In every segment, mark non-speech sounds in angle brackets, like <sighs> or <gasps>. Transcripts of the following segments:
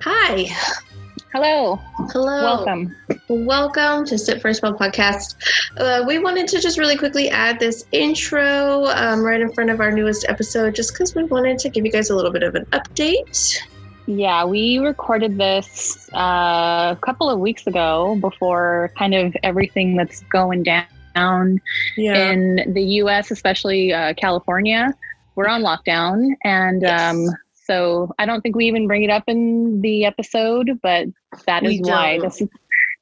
Hi. Hello. Hello. Welcome. Welcome to Sit for a Spell podcast. Uh, we wanted to just really quickly add this intro um, right in front of our newest episode just because we wanted to give you guys a little bit of an update. Yeah, we recorded this uh, a couple of weeks ago before kind of everything that's going down Yeah. in the US, especially uh, California. We're on lockdown. And Yes. um, so I don't think we even bring it up in the episode, but that is why this is.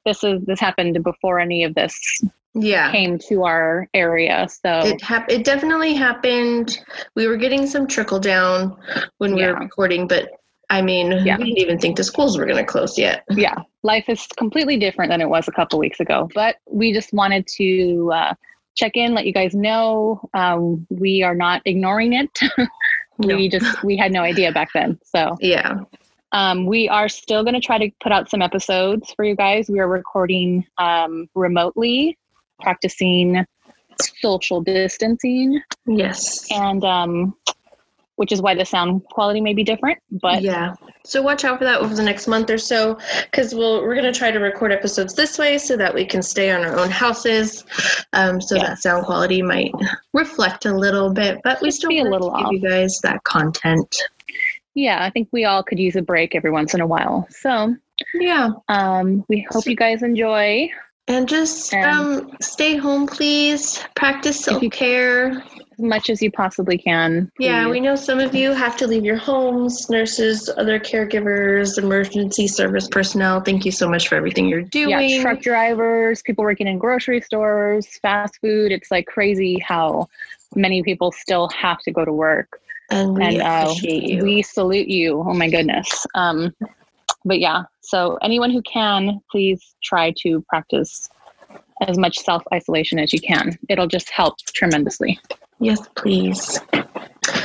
This is this happened before any of this yeah. came to our area. So It hap- It definitely happened. We were getting some trickle down when we were recording, but I mean, Yeah. we didn't even think the schools were going to close yet. yeah, life is completely different than it was a couple weeks ago. But we just wanted to uh, check in, let you guys know um, we are not ignoring it. <laughs> No. we just we had no idea back then. So Yeah. um, we are still going to try to put out some episodes for you guys. We are recording um, remotely, practicing social distancing, Yes. and um, which is why the sound quality may be different. But yeah. So watch out for that over the next month or so, because we'll we're gonna try to record episodes this way so that we can stay on our own houses. Um, so Yeah. that sound quality might reflect a little bit, but we Just still be a want little to give off. you guys that content. yeah, I think we all could use a break every once in a while. So Yeah. um, we hope you guys enjoy. And just And- um, stay home, please. Practice self you- care. As much as you possibly can. Yeah, we know some of you have to leave your homes, nurses, other caregivers, emergency service personnel. Thank you so much for everything you're doing. yeah, truck drivers, people working in grocery stores, fast food. It's like crazy how many people still have to go to work. and we and uh, appreciate you. we salute you. Oh my goodness. Um, but yeah, so anyone who can, please try to practice as much self isolation as you can. It'll just help tremendously. Yes, please.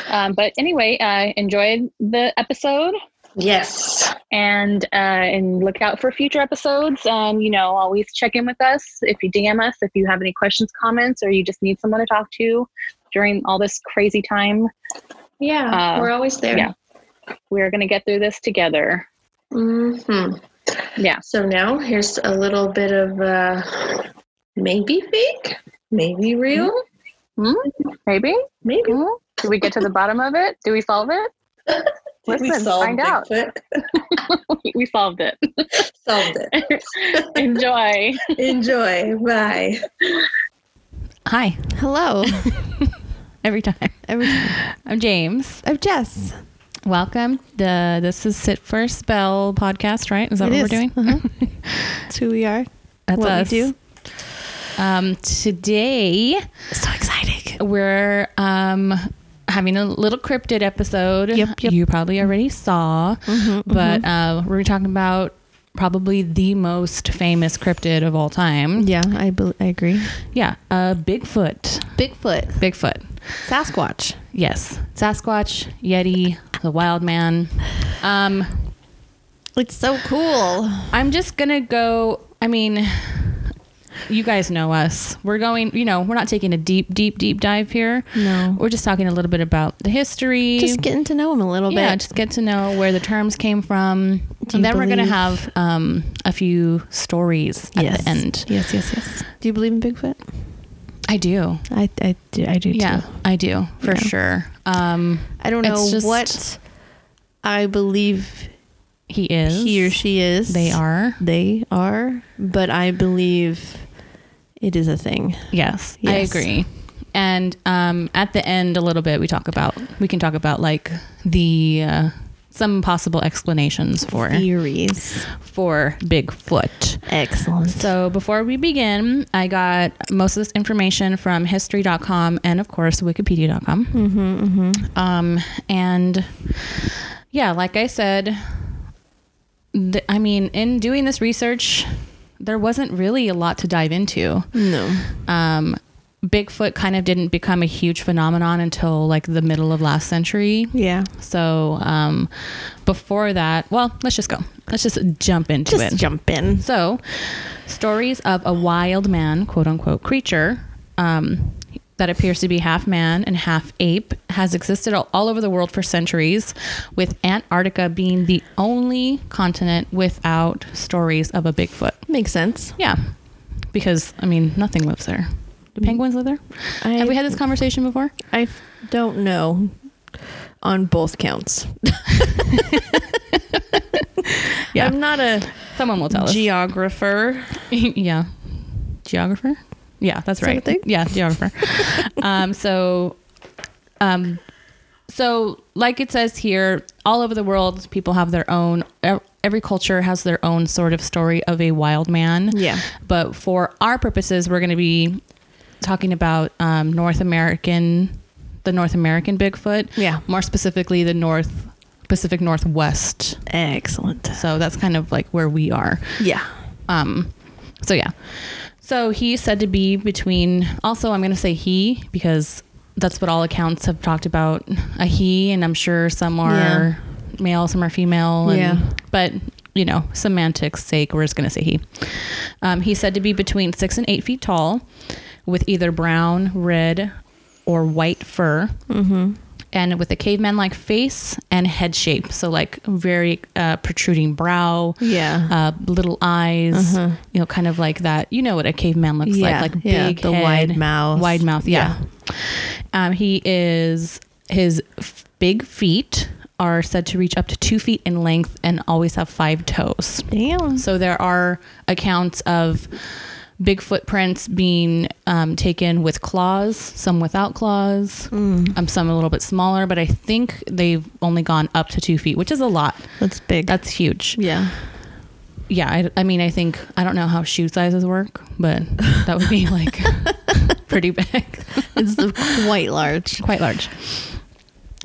Um, but anyway, uh, enjoyed the episode. Yes. and uh, and look out for future episodes and you know always check in with us if you dm us if you have any questions comments or you just need someone to talk to during all this crazy time Yeah, Uh, we're always there. yeah. we're going to get through this together hmm yeah So now here's a little bit of uh, maybe fake, maybe real, Hmm? maybe maybe. Hmm? do we get to the bottom of it do we solve it Did <laughs> we Listen, solve find out. <laughs> We solved it Solved it. <laughs> enjoy Enjoy. Bye. Hi. Hello. Every time. Every time. I'm James. I'm Jess. Welcome. The this is Sit for a Spell podcast, right? Is that It what is. we're doing? Uh-huh. That's who we are. That's what us. we do. Um, today So exciting. We're um having a little cryptid episode. Yep, yep. You probably already saw, but uh, we're talking about probably the most famous cryptid of all time. Yeah, I bel I agree. Yeah, uh, Bigfoot. Bigfoot, Bigfoot. Sasquatch. Yes, Sasquatch, Yeti, the Wild Man. Um, It's so cool. I'm just gonna go. I mean, you guys know us. We're going. You know, we're not taking a deep, deep, deep dive here. No. We're just talking a little bit about the history. Just getting to know him a little yeah, bit. just get to know where the terms came from, and then we're gonna have um, a few stories at yes. the end. Yes, yes, yes. Do you believe in Bigfoot? I do. I, I do. I do Yeah, too. I do for Yeah. sure. Um, I don't know just- what I believe he is. he or she is. They are. They are. But I believe it is a thing. Yes, I agree. And um, at the end, a little bit, we talk about we can talk about like the uh, some possible explanations for Theories. for Bigfoot. Excellent. So before we begin, I got most of this information from History.com and of course Wikipedia.com. Mm-hmm, mm-hmm. Um, and yeah, like I said, th- I mean, in doing this research, there wasn't really a lot to dive into. No. Um, Bigfoot kind of didn't become a huge phenomenon until like the middle of last century. Yeah. So um, before that, well, let's just go. Let's just jump into Just it. jump in. So, stories of a wild man, quote unquote, creature. Um, that appears to be half man and half ape has existed all, all over the world for centuries, with Antarctica being the only continent without stories of a Bigfoot. Makes sense. Yeah, because I mean, nothing lives there. Do mm. penguins live there? I, Have we had this conversation before? I don't know on both counts. <laughs> Yeah, I'm not a someone will tell us. geographer. <laughs> yeah, geographer. Yeah, that's that right. thing? Yeah, geographer. <laughs> um, so, um, so like it says here, all over the world, people have their own. Every culture has their own sort of story of a wild man. Yeah. But for our purposes, we're going to be talking about um, North American, the North American Bigfoot. Yeah. More specifically, the North Pacific Northwest. Excellent. So that's kind of like where we are. Yeah. Um, so yeah. So he's said to be between. Also, I'm going to say he because that's what all accounts have talked about. A he, and I'm sure some are Yeah. male, some are female. And, Yeah. But you know, semantics' sake, we're just going to say he. Um, he's said to be between six and eight feet tall, with either brown, red, or white fur. Mm-hmm. And with a caveman like face and head shape. So, like, very uh, protruding brow, Yeah. uh, little eyes, you know, kind of like that. You know what a caveman looks Yeah, like, like yeah, big the head, wide mouth. wide mouth. Yeah. Um, he is his f- big feet are said to reach up to two feet in length and always have five toes. Damn. So there are accounts of big footprints being um, taken with claws, some without claws, Mm. um, some a little bit smaller, but I think they've only gone up to two feet, which is a lot. That's big. That's huge yeah. yeah I, I mean i think i don't know how shoe sizes work but that would be <laughs> like pretty big It's quite large. quite large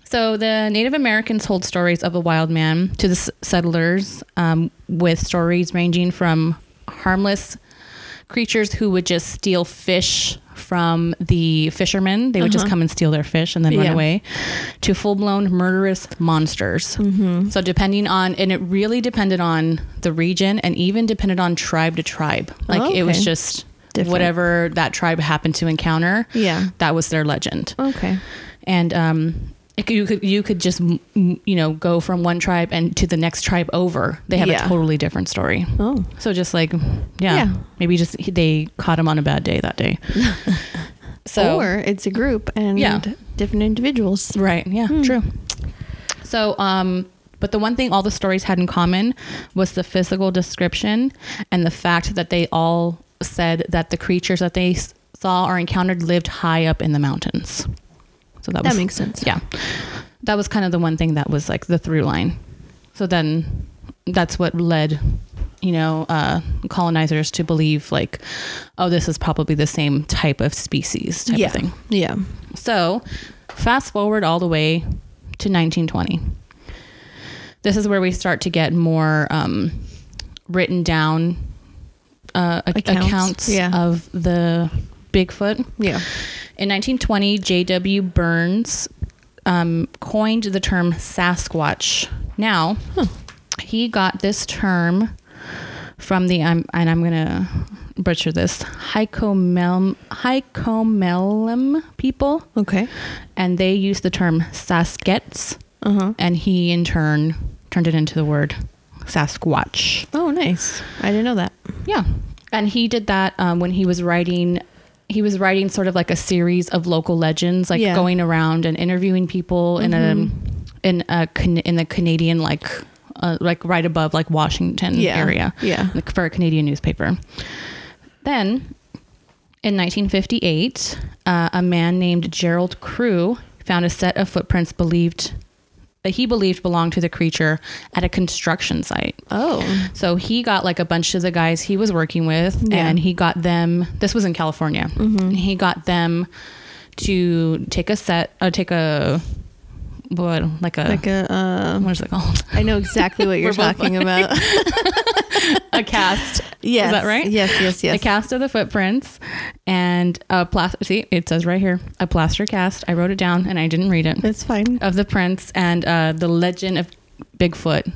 so the native americans hold stories of a wild man to the s- settlers um, with stories ranging from harmless creatures who would just steal fish from the fishermen they would just Uh-huh. come and steal their fish and then run away to full-blown murderous monsters Mm-hmm. so depending on, and it really depended on the region and even depended on tribe to tribe. Like Oh, it was just Different. whatever that tribe happened to encounter. Yeah. That was their legend. Okay. And um, could, you could you could just you know go from one tribe and to the next tribe over. They have Yeah. a totally different story. Oh. So just like yeah, Yeah. maybe just they caught him on a bad day that day. <laughs> so or it's a group and Yeah. different individuals. Right. Yeah. True. So, um, but the one thing all the stories had in common was the physical description and the fact that they all said that the creatures that they saw or encountered lived high up in the mountains. So that, That was makes sense. Yeah. That was kind of the one thing that was like the through line. So then that's what led, you know, uh, colonizers to believe like, oh, this is probably the same type of species type yeah. of thing. Yeah. So, fast forward all the way to 1920. This is where we start to get more um, written down uh, Accounts, accounts, yeah. of the Bigfoot. Yeah. In 1920, J.W. Burns um, coined the term Sasquatch. Now, he got this term from the, um, and I'm going to butcher this, Hycomel- Hycomelem people Okay. and they used the term Saskets, Uh huh. and he in turn turned it into the word Sasquatch. Oh, nice. I didn't know that. Yeah, and he did that um, when he was writing. He was writing sort of like a series of local legends, like Yeah. going around and interviewing people in a in a in the Canadian like uh, like right above like Washington Yeah. area Yeah. like for a Canadian newspaper. Then, in 1958, uh, a man named Gerald Crew found a set of footprints believed that he believed belonged to the creature at a construction site. Oh. So he got like a bunch of the guys he was working with, Yeah. and he got them. This was in California. And he got them to take a set, uh, take a what, like a Like a. Uh, what is it called? I know exactly what <laughs> you're talking about. <laughs> a cast. yes. Is that right? Yes. Yes. Yes. A cast of the footprints and a plaster. See, it says right here a plaster cast. I wrote it down and I didn't read it It's fine. of the prints and uh, the legend of Bigfoot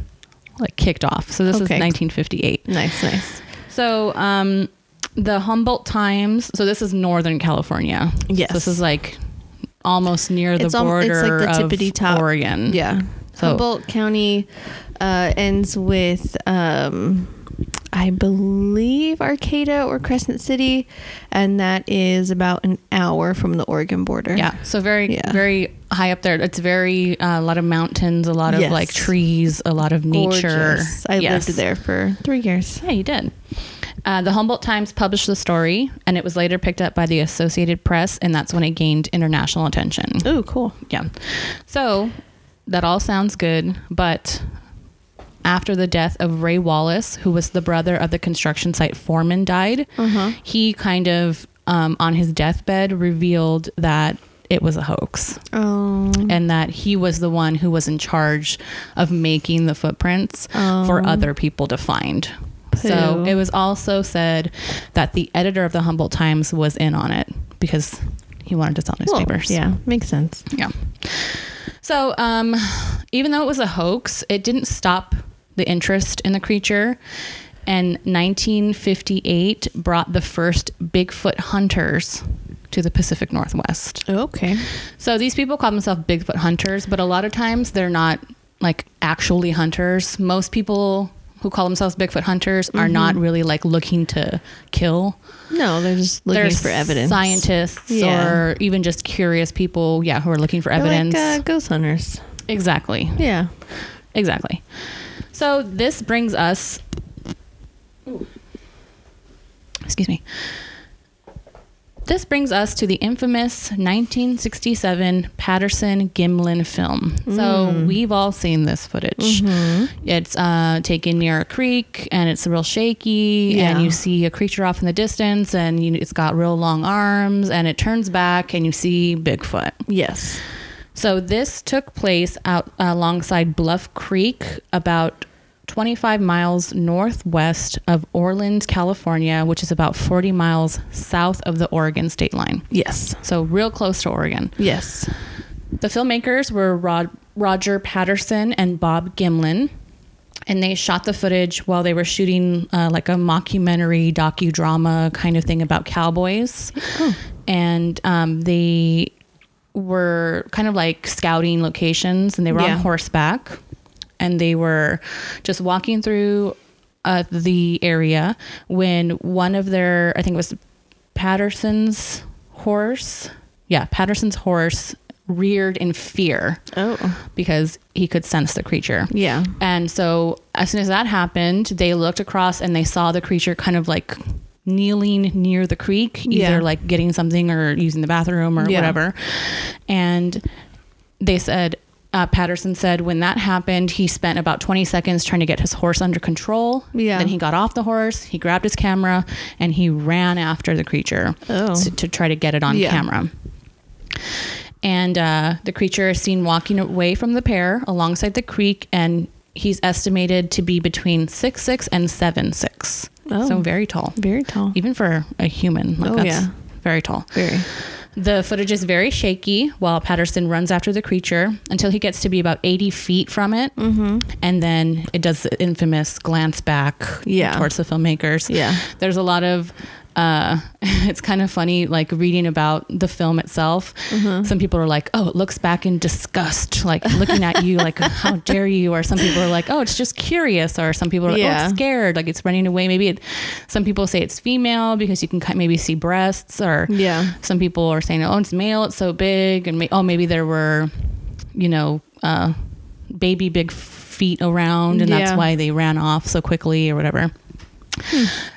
like kicked off. So this Okay. is 1958. Nice. Nice. So um, the Humboldt Times. So this is Northern California. Yes. This is like almost near the It's al- it's border like the of tippity top. Oregon. Yeah. So- Humboldt County uh, ends with, um, I believe, Arcata or Crescent City, and that is about an hour from the Oregon border. Yeah. So very, Yeah. very high up there. It's very uh, a lot of mountains, a lot of Yes. like trees, a lot of nature. Gorgeous. I Yes. lived there for three years. Yeah, you did. Uh, the Humboldt Times published the story, and it was later picked up by the Associated Press, and that's when it gained international attention. Oh, cool. Yeah. So that all sounds good, but after the death of Ray Wallace, who was the brother of the construction site foreman, died, he kind of, um, on his deathbed, revealed that it was a hoax Oh, and that he was the one who was in charge of making the footprints for Oh. other people to find. So it was also said that the editor of the Humboldt Times was in on it because he wanted to sell newspapers. yeah, makes sense. Yeah. So, um, even though it was a hoax, it didn't stop the interest in the creature. And 1958 brought the first Bigfoot hunters to the Pacific Northwest. Okay. So these people call themselves Bigfoot hunters, but a lot of times they're not like actually hunters. Most people who call themselves Bigfoot hunters are not really like looking to kill. No, they're just looking They're for evidence. Scientists Yeah. or even just curious people, yeah, who are looking for They're evidence. like uh, ghost hunters. exactly. Yeah. Exactly. So this brings us Excuse me. This brings us to the infamous 1967 Patterson Gimlin film. So we've all seen this footage. It's uh, taken near a creek and it's real shaky, Yeah. and you see a creature off in the distance, and you, it's got real long arms, and it turns back, and you see Bigfoot. Yes. So this took place out alongside Bluff Creek, about 25 miles northwest of Orland, California, which is about 40 miles south of the Oregon state line. Yes. So real close to Oregon. Yes. The filmmakers were Rod- Roger Patterson and Bob Gimlin. And they shot the footage while they were shooting uh, like a mockumentary docudrama kind of thing about cowboys. And um, they were kind of like scouting locations and they were Yeah. on horseback and they were just walking through uh, the area when one of their, I think it was Patterson's horse. Yeah, Patterson's horse reared in fear Oh. because he could sense the creature. Yeah. And so as soon as that happened, they looked across and they saw the creature kind of like kneeling near the creek, either Yeah. like getting something or using the bathroom or Yeah. whatever. And they said, uh, Patterson said when that happened, he spent about 20 seconds trying to get his horse under control. Yeah. Then he got off the horse, he grabbed his camera, and he ran after the creature Oh. to, to try to get it on Yeah. camera. And uh, the creature is seen walking away from the pair alongside the creek, and he's estimated to be between six six and seven six. Oh. So very tall, Very tall. even for a human. Like Oh, that's yeah. very tall. Very. The footage is very shaky while Patterson runs after the creature until he gets to be about 80 feet from it. Mm-hmm. And then it does the infamous glance back Yeah. towards the filmmakers. Yeah. There's a lot of, uh, <laughs> it's kind of funny, like reading about the film itself. Mm-hmm. Some people are like, oh, it looks back in disgust, like looking at you, like, <laughs> how dare you? Or some people are like, oh, it's just curious. Or some people are like, oh, it's scared, like it's running away. Maybe it, some people say it's female because you can maybe see breasts or Yeah. some people are saying, "Oh, it's male. It's so big," and may- oh, maybe there were, you know, uh, baby big feet around, and that's why they ran off so quickly or whatever.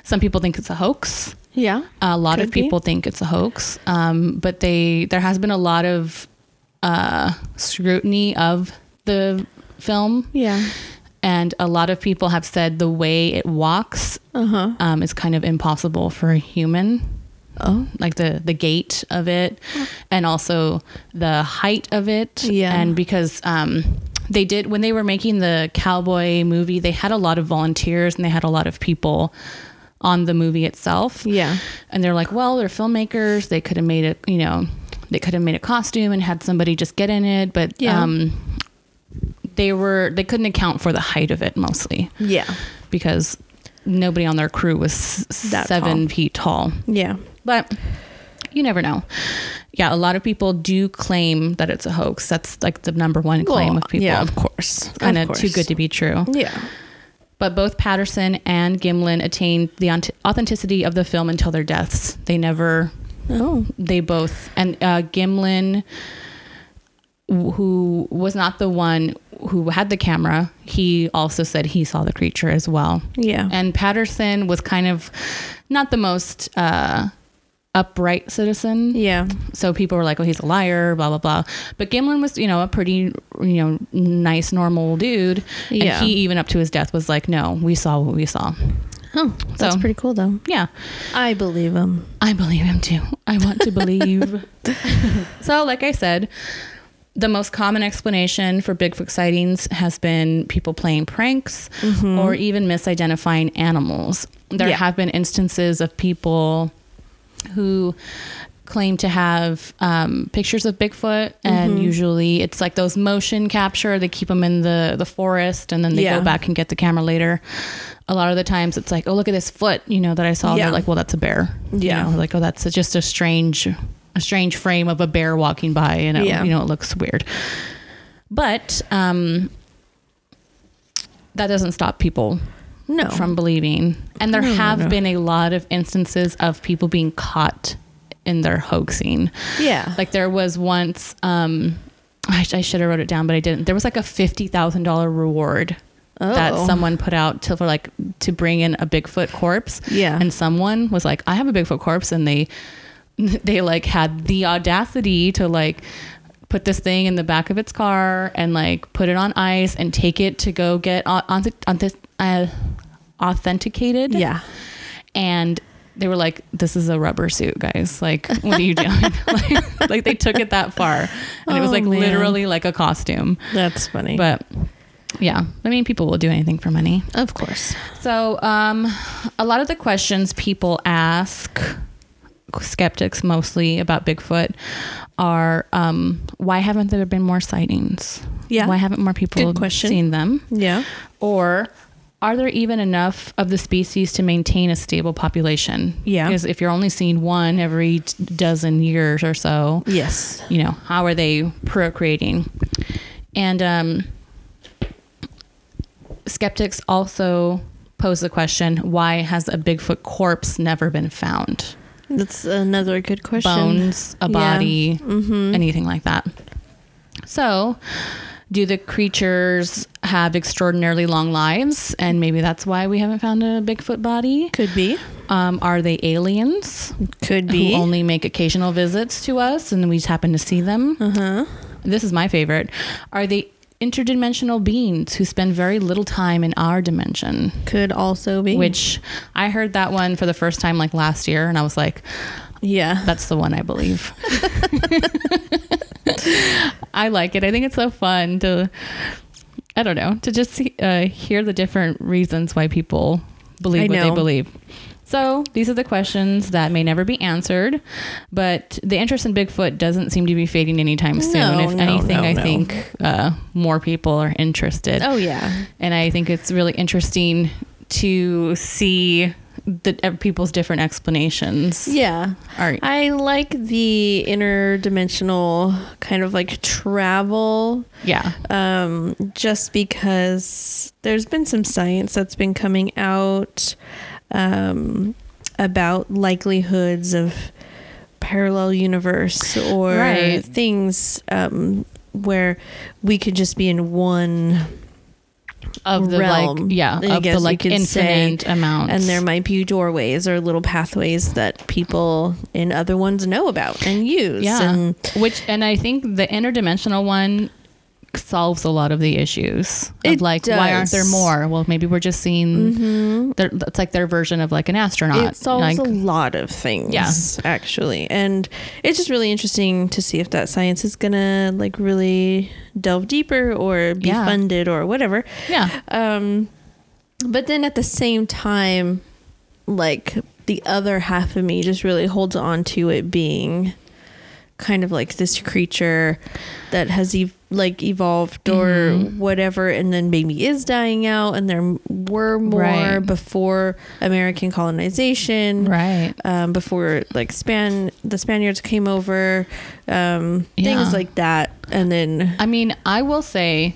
Some people think it's a hoax. Yeah. A lot of Could be. people think it's a hoax, um, but they there has been a lot of uh, scrutiny of the film, Yeah. and a lot of people have said the way it walks Uh huh. um, is kind of impossible for a human Oh. like the the gait of it and also the height of it Yeah. and because um they did when they were making the cowboy movie they had a lot of volunteers and they had a lot of people on the movie itself Yeah. and they're like well they're filmmakers they could have made it you know they could have made a costume and had somebody just get in it but Yeah. um they were they couldn't account for the height of it mostly Yeah. because nobody on their crew was That seven tall. feet tall. Yeah. But you never know. Yeah, a lot of people do claim that it's a hoax. That's like the number one claim of people. Yeah, of course. Kind Of of too good to be true. Yeah. But both Patterson and Gimlin attained the authenticity of the film until their deaths. They never, Oh. they both, and uh, Gimlin, who was not the one who had the camera, he also said he saw the creature as well. Yeah. And Patterson was kind of not the most uh, upright citizen. yeah. So people were like, "Oh, he's a liar," blah blah blah. But Gimlin was, you know, a pretty, you know, nice, normal dude. Yeah. And he even up to his death was like, "No, we saw what we saw." Oh, that's So- pretty cool though. Yeah, I believe him. I believe him too. I want to believe. <laughs> <laughs> so, like I said, the most common explanation for Bigfoot sightings has been people playing pranks mm-hmm. or even misidentifying animals. There Yeah. have been instances of people who claim to have um, pictures of Bigfoot, and usually it's like those motion capture. They keep them in the the forest, and then they Yeah. go back and get the camera later. A lot of the times, it's like, oh, look at this foot, you know, that I saw. Yeah. They're like, well, that's a bear. Yeah. you know, like, oh, that's just a strange, a strange frame of a bear walking by, and it, Yeah. you know, it looks weird. But um, that doesn't stop people No. from believing. And there No, have no. been a lot of instances of people being caught in their hoaxing. yeah. Like there was once, um, I, I should have wrote it down, but I didn't. There was like a fifty thousand dollar reward that Oh. someone put out to for like to bring in a Bigfoot corpse. Yeah. and someone was like, "I have a Bigfoot corpse," and they <laughs> they like had the audacity to like put this thing in the back of its car and like put it on ice and take it to go get on on, on this uh, authenticated yeah. and they were like this is a rubber suit guys like what are you doing <laughs> like, like they took it that far and it was Oh, like man. literally like a costume That's funny. but yeah i mean people will do anything for money of course. so um a lot of the questions people ask skeptics mostly about bigfoot are um why haven't there been more sightings Yeah. why haven't more people seen them Yeah. or are there even enough of the species to maintain a stable population? Yeah. Because if you're only seeing one every dozen years or so, Yes. you know, how are they procreating? And um, skeptics also pose the question why has a Bigfoot corpse never been found? That's another good question. Bones, a Yeah. body, Mm-hmm. anything like that. So, do the creatures have extraordinarily long lives? And maybe that's why we haven't found a Bigfoot body? Could be. Um, are they aliens Could be. who only make occasional visits to us and we just happen to see them? uh huh. This is my favorite. Are they interdimensional beings who spend very little time in our dimension? Could also be. Which I heard that one for the first time like last year, and I was like, Yeah. that's the one I believe. <laughs> I like it. I think it's so fun to, I don't know, to just see, uh, hear the different reasons why people believe what they believe. So these are the questions that may never be answered, but the interest in Bigfoot doesn't seem to be fading anytime soon. No, if no, anything, no, I think uh, more people are interested. oh yeah. And I think it's really interesting to see the uh, people's different explanations. Yeah. Are, I like the interdimensional kind of like travel yeah. um, just because there's been some science that's been coming out um, about likelihoods of parallel universe or Right. things um, where we could just be in one of the realm, like yeah I of the like say. infinite amount and there might be doorways or little pathways that people in other ones know about and use yeah and which and i think the interdimensional one solves a lot of the issues of It like why aren't there more? Well maybe we're just seeing their it's like their version of like an astronaut. It solves like a lot of things Yeah. actually. And it's just really interesting to see if that science is gonna like really delve deeper or be Yeah. funded or whatever. Yeah. Um but then at the same time like the other half of me just really holds on to it being kind of like this creature that has ev- like evolved or Mm-hmm. whatever and then maybe is dying out and there were more Right. before american colonization Right. um, before like span the spaniards came over um, Yeah. things like that and then I mean, I will say,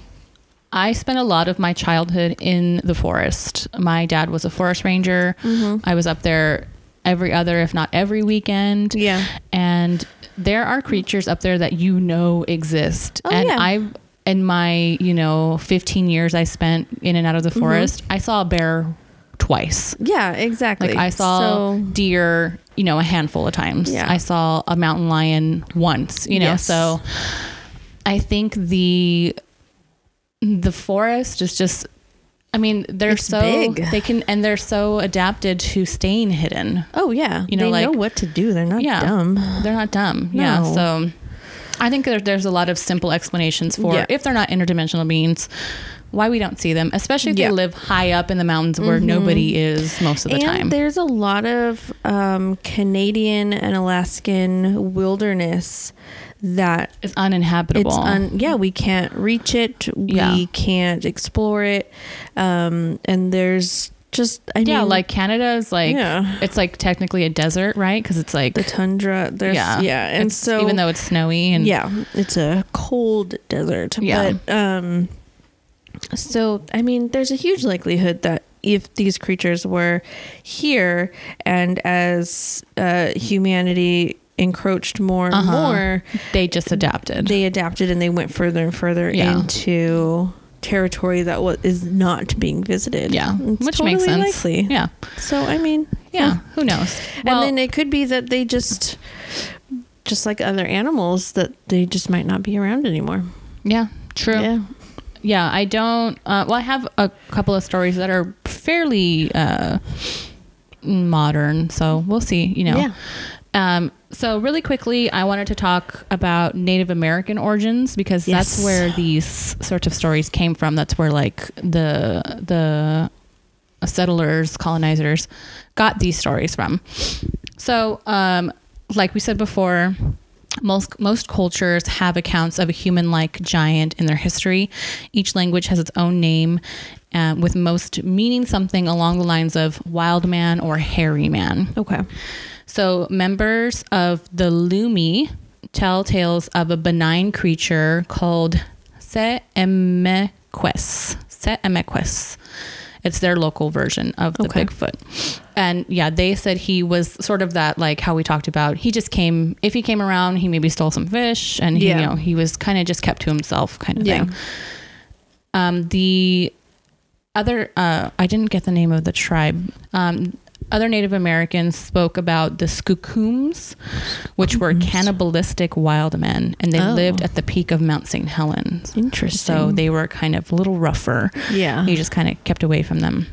I spent a lot of my childhood in the forest. My dad was a forest ranger. Mm-hmm. I was up there every other, if not every weekend. Yeah. And there are creatures up there that you know exist. Oh, and yeah. I, in my, you know, 15 years I spent in and out of the Mm-hmm. forest, I saw a bear twice. yeah exactly Like I saw so, deer, you know, a handful of times. Yeah. I saw a mountain lion once, you know. Yes. So I think the the forest is just I mean, they're It's so big. they can and they're so adapted to staying hidden. oh yeah You know, they know like- what to do they're not Yeah. dumb They're not dumb. Yeah. So I think there, there's a lot of simple explanations for Yeah. if they're not interdimensional beings, why we don't see them, especially if Yeah. Mm-hmm. they live high up in the mountains where nobody is most of the and time. there's a lot of um, Canadian and Alaskan wilderness that It's uninhabitable. it's un- yeah we can't reach it we Yeah. can't explore it um, and there's just I yeah, mean like Canada is like Yeah. it's like technically a desert, right? Because it's like the tundra there's yeah, yeah, and so even though it's snowy and yeah it's a cold desert Yeah. but um so i mean there's a huge likelihood that if these creatures were here and as uh humanity encroached more and Uh-huh. more they just adapted. they adapted and they went further and further Yeah. into territory that was is not being visited yeah, It's which totally makes sense. likely. Yeah, so i mean yeah. Who knows? Well, and then it could be that they just just like other animals that they just might not be around anymore yeah, true. yeah Yeah, I don't. Uh, well, I have a couple of stories that are fairly uh, modern, so we'll see. You know. Yeah. Um, so really quickly, I wanted to talk about Native American origins because that's where these sorts of stories came from. That's where like the the settlers, colonizers, got these stories from. So, um, like we said before, most most cultures have accounts of a human-like giant in their history. Each language has its own name, uh, with most meaning something along the lines of wild man or hairy man. okay So, members of the Lummi tell tales of a benign creature called Seemequis. Seemequis. It's their local version of the Okay. Bigfoot. And yeah, they said he was sort of that, like how we talked about. He just came, if he came around, he maybe stole some fish and he, Yeah. you know, he was kind of just kept to himself kind of Yeah. thing. Um, the other uh, I didn't get the name of the tribe. Um, other Native Americans spoke about the Skookums, which were cannibalistic wild men, and they Oh. lived at the peak of Mount St. Helens. Interesting. So they were kind of a little rougher. Yeah. He just kind of kept away from them.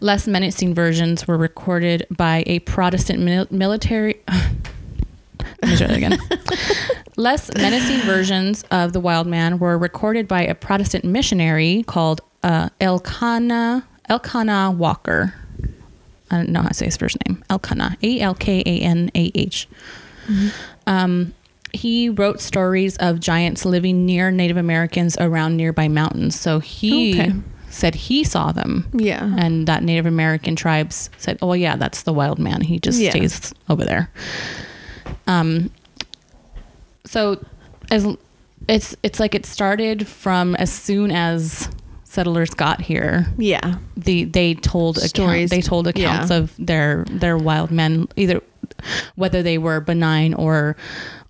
Less menacing versions were recorded by a Protestant mil- military. <laughs> Let me try that again. <laughs> Less menacing versions of the wild man were recorded by a Protestant missionary called uh, Elkanah Elkanah Walker. I don't know how to say his first name. Elkanah, A L K A N A H. Um, he wrote stories of giants living near Native Americans around nearby mountains. So he Okay. said he saw them. Yeah. And that Native American tribes said, "Oh yeah, that's the wild man. He just Yeah. stays over there." Um. So, as it's it's like it started from as soon as settlers got here. yeah. The they told Stories. stories. They told accounts Yeah. of their their wild men, either whether they were benign or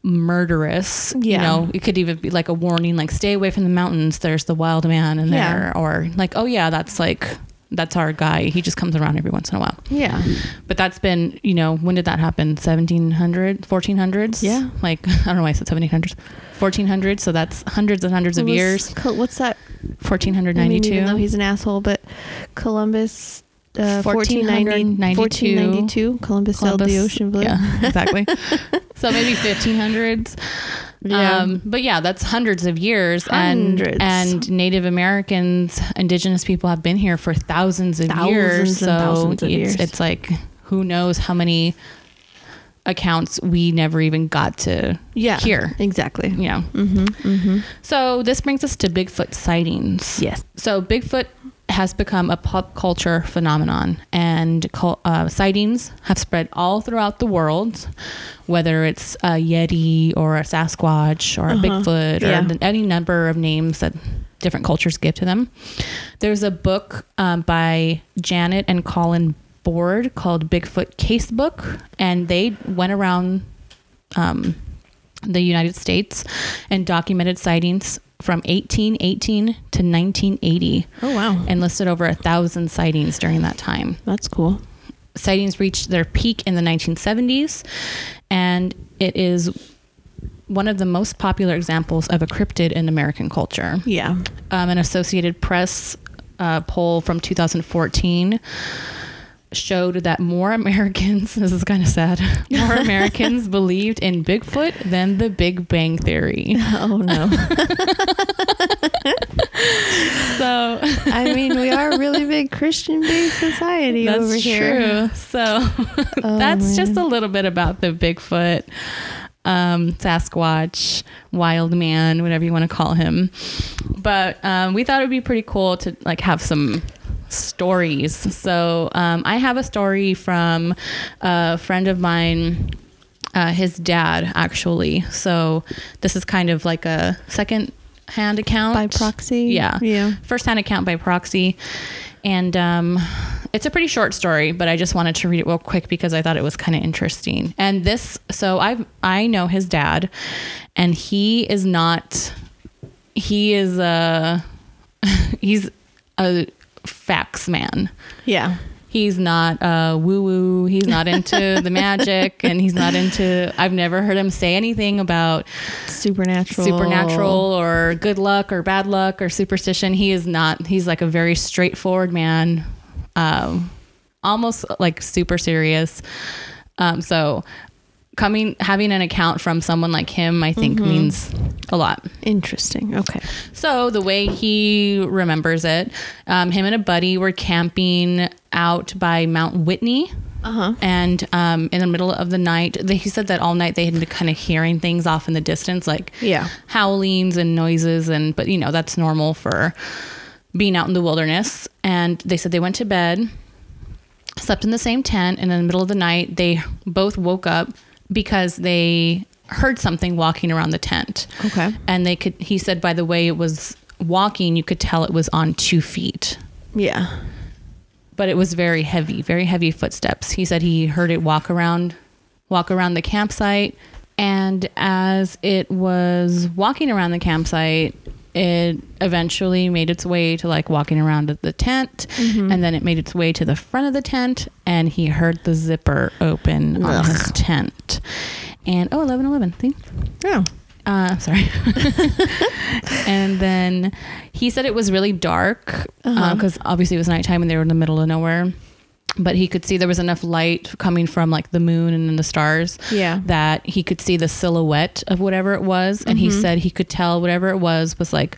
murderous. Yeah. You know, it could even be like a warning, like stay away from the mountains. There's the wild man in Yeah. there, or like, oh yeah, that's like that's our guy. He just comes around every once in a while. Yeah. But that's been, you know, when did that happen? 1700s, 1400s? Yeah. Like, <laughs> I don't know why I said 1700s. 1400s. So that's hundreds and hundreds of was years. What's that? I mean, 1492. even though he's an asshole, but Columbus. Uh, 1492. 1492. Columbus, sailed the ocean blue. Yeah, <laughs> exactly. so maybe 1500s. <laughs> Yeah. Um, but yeah, that's hundreds of years. Hundreds. And, and Native Americans, indigenous people have been here for thousands of Thousands years. So it's, years. it's like, who knows how many accounts we never even got to Yeah. hear. Exactly. You know. Mm-hmm, So this brings us to Bigfoot sightings. Yes. So Bigfoot has become a pop culture phenomenon, and uh, sightings have spread all throughout the world, whether it's a Yeti or a Sasquatch or a Bigfoot or Yeah. any number of names that different cultures give to them. There's a book um, by Janet and Colin Bord called Bigfoot Casebook, and they went around um, the United States and documented sightings from 1818 to 1980 Oh wow. and listed over a thousand sightings during that time. That's cool. Sightings reached their peak in the 1970s, and it is one of the most popular examples of a cryptid in American culture. Yeah. Um, an Associated Press uh, poll from 2014 showed that more Americans, <laughs> this is kind of sad, <laughs> more <laughs> Americans believed in Bigfoot than the Big Bang Theory. Oh no. So I mean, we are a really big Christian-based society that's over here. That's true. So that's just a little bit about the Bigfoot, um, Sasquatch, wild man, whatever you want to call him. But um, we thought it would be pretty cool to like have some stories. So um, I have a story from a friend of mine. Uh, his dad, actually. So this is kind of like a second hand account By proxy? Yeah, Yeah. First hand account by proxy, and um, it's a pretty short story, but I just wanted to read it real quick because I thought it was kind of interesting. And this, so I I know his dad, and he is not. He is a. <laughs> He's a facts man. Yeah. He's not uh, woo woo. He's not <laughs> into the magic, and he's not into. I've never heard him say anything about Supernatural. supernatural or good luck or bad luck or superstition. He is not. He's like a very straightforward man, um, almost like super serious. Um, so coming having an account from someone like him, I think means a lot. Interesting. Okay. So the way he remembers it, um, him and a buddy were camping out by Mount Whitney. Uh-huh. And um, in the middle of the night, they, he said that all night they had been kind of hearing things off in the distance, like Yeah. howlings and noises, and but you know that's normal for being out in the wilderness. And they said they went to bed, slept in the same tent, and in the middle of the night they both woke up because they heard something walking around the tent Okay. and they could he said by the way it was walking you could tell it was on two feet Yeah. but it was very heavy very heavy footsteps he said he heard it walk around walk around the campsite and as it was walking around the campsite it eventually made its way to like walking around the tent mm-hmm. and then it made its way to the front of the tent and he heard the zipper open on his tent and oh 11 11 see Oh. uh, sorry. <laughs> and then he said it was really dark uh-huh. uh, because obviously it was nighttime and they were in the middle of nowhere. But he could see there was enough light coming from like the moon and the stars Yeah. that he could see the silhouette of whatever it was. And he said he could tell whatever it was was like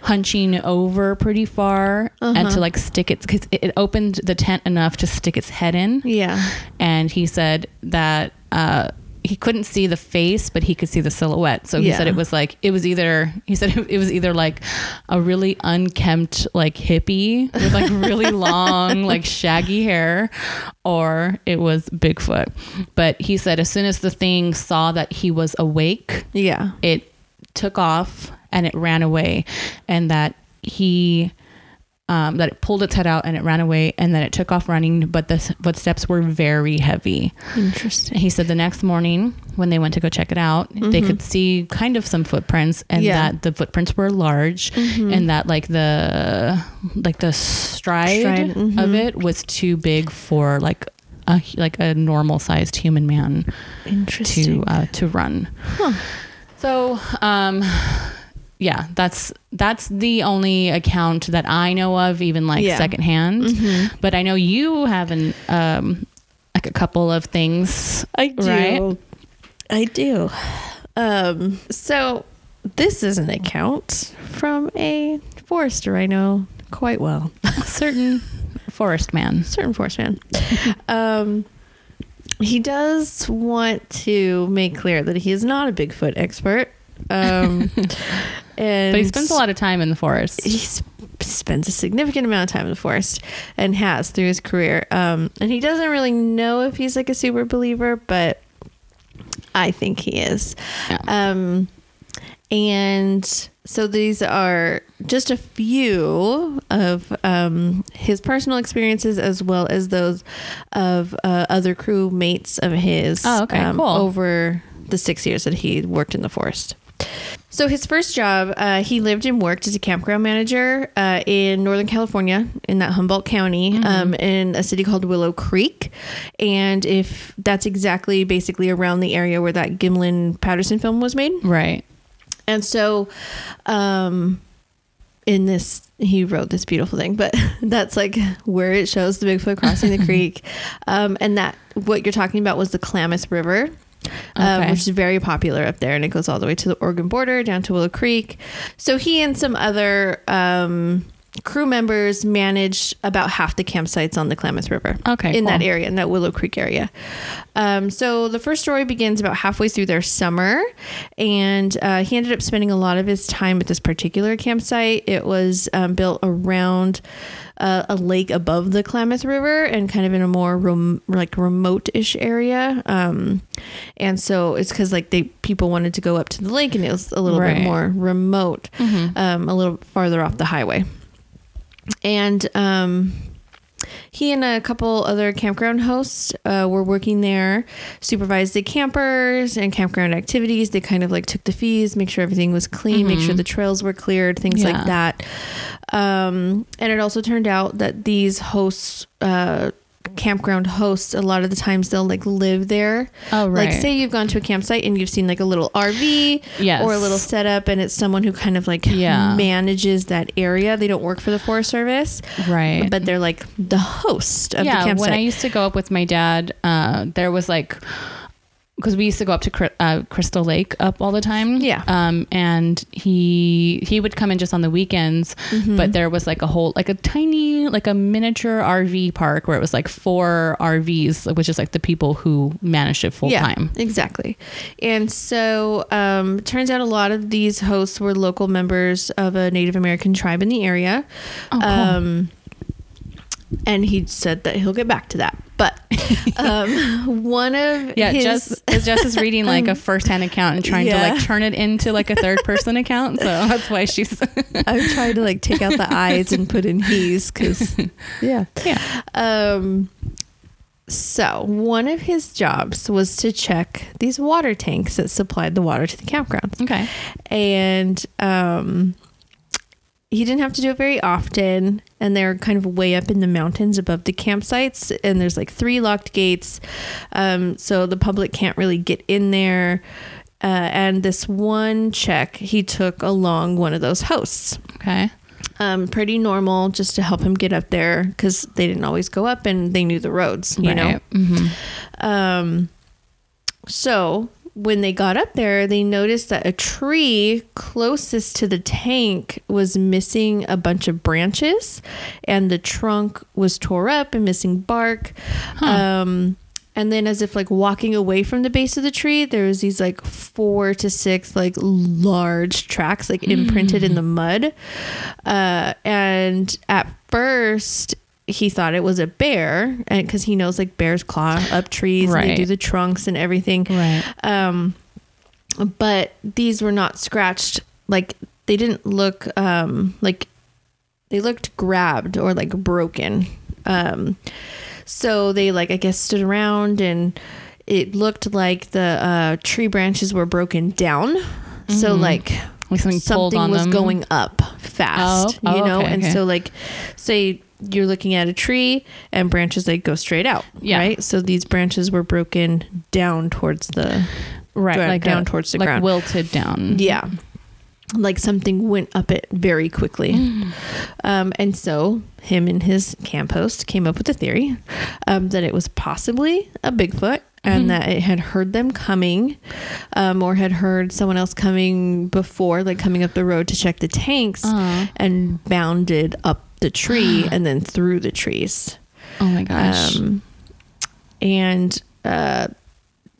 hunching over pretty far and to like stick its because it, it opened the tent enough to stick its head in Yeah. and he said that uh, he couldn't see the face, but he could see the silhouette. So he Yeah. said it was like it was either he said <laughs> it was either like a really unkempt like hippie with like really <laughs> long like shaggy hair, or it was Bigfoot. But he said as soon as the thing saw that he was awake, Yeah. it took off and it ran away, and that he um, that it pulled its head out and it ran away, and then it took off running. But the footsteps were very heavy. Interesting. He said the next morning when they went to go check it out, they could see kind of some footprints, and Yeah. that the footprints were large, and that like the like the stride, Stride, of it was too big for like a like a normal sized human man Interesting. to uh, to run. So, um, yeah, that's that's the only account that I know of, even like Yeah. secondhand. But I know you have an um, like a couple of things. I do. Right? I do. Um, so this is an account from a forester I know quite well. <laughs> certain forest man. Certain forest man. um, he does want to make clear that he is not a Bigfoot expert. Um, <laughs> and But he spends a lot of time in the forest. he sp- spends a significant amount of time in the forest and has through his career. Um, and he doesn't really know if he's like a super believer, but I think he is. Yeah. Um, and so these are just a few of um, his personal experiences as well as those of uh, other crew mates of his Oh, okay, um, cool. over the six years that he worked in the forest. So his first job, uh, he lived and worked as a campground manager uh, in Northern California, in that Humboldt County, um, in a city called Willow Creek, and if that's exactly basically around the area where that Gimlin Patterson film was made. Right. And so, um, in this, he wrote this beautiful thing, but <laughs> that's like where it shows the Bigfoot crossing the <laughs> creek. Um, and that what you're talking about was the Klamath River. Um, Okay. which is very popular up there, and it goes all the way to the Oregon border down to Willow Creek. So he and some other um, crew members managed about half the campsites on the Klamath River. Okay, in that area, in that Willow Creek area. Um, so the first story begins about halfway through their summer, and uh, he ended up spending a lot of his time at this particular campsite. It was um, built around uh, a lake above the Klamath River and kind of in a more rem- like remote-ish area. Um, and so it's because like they people wanted to go up to the lake, and it was a little Right. bit more remote, um, a little farther off the highway. And um, he and a couple other campground hosts uh, were working there, supervised the campers and campground activities. They kind of like took the fees, make sure everything was clean, make sure the trails were cleared, things Yeah. like that. Um, and it also turned out that these hosts, uh, campground hosts, a lot of the times they'll like live there. Oh, right Like, say you've gone to a campsite and you've seen like a little RV Yes. or a little setup, and it's someone who kind of like Yeah. manages that area. They don't work for the Forest Service, Right. but they're like the host of yeah, the campsite. when I used to go up with my dad, uh, there was like because we used to go up to uh, Crystal Lake up all the time. Yeah. Um, and he he would come in just on the weekends, Mm-hmm. but there was like a whole like a tiny like a miniature RV park where it was like four RVs, which is like the people who managed it full time. Exactly. And so um turns out a lot of these hosts were local members of a Native American tribe in the area. Oh, cool. Um and he said that he'll get back to that. But <laughs> um one of Yeah, his Jess, Jess is reading like a <laughs> first-hand account and trying to like turn it into like a third-person account, so <laughs> that's why she's I'm trying to like take out the eyes and put in he's because yeah. yeah. Um, so one of his jobs was to check these water tanks that supplied the water to the campgrounds. Okay. And um, he didn't have to do it very often. And they're kind of way up in the mountains above the campsites. And there's like three locked gates. Um, so the public can't really get in there. Uh, and this one check he took along one of those hosts Okay. um, pretty normal just to help him get up there because they didn't always go up and they knew the roads, you know. hmm Um, so when they got up there, they noticed that a tree closest to the tank was missing a bunch of branches, and the trunk was tore up and missing bark. Um, and then, as if like walking away from the base of the tree, there was these like four to six like large tracks like imprinted in the mud. Uh, and at first, he thought it was a bear, and because he knows like bears claw up trees, and they do the trunks and everything. Right. Um, but these were not scratched. Like they didn't look um like they looked grabbed or like broken. Um, so they like I guess stood around and it looked like the uh, tree branches were broken down. So like Like something, something on was them. going up fast, Oh, you oh, know, okay, and okay. so like say you're looking at a tree and branches they go straight out, Yeah. right? So these branches were broken down towards the right, down- like down a- towards the like ground. wilted down. yeah. Like something went up it very quickly. Um, and so him and his camp host came up with a theory um, that it was possibly a Bigfoot and that it had heard them coming um, or had heard someone else coming before, like coming up the road to check the tanks Uh-huh. and bounded up the tree <gasps> and then through the trees. Oh my gosh. Um, and uh,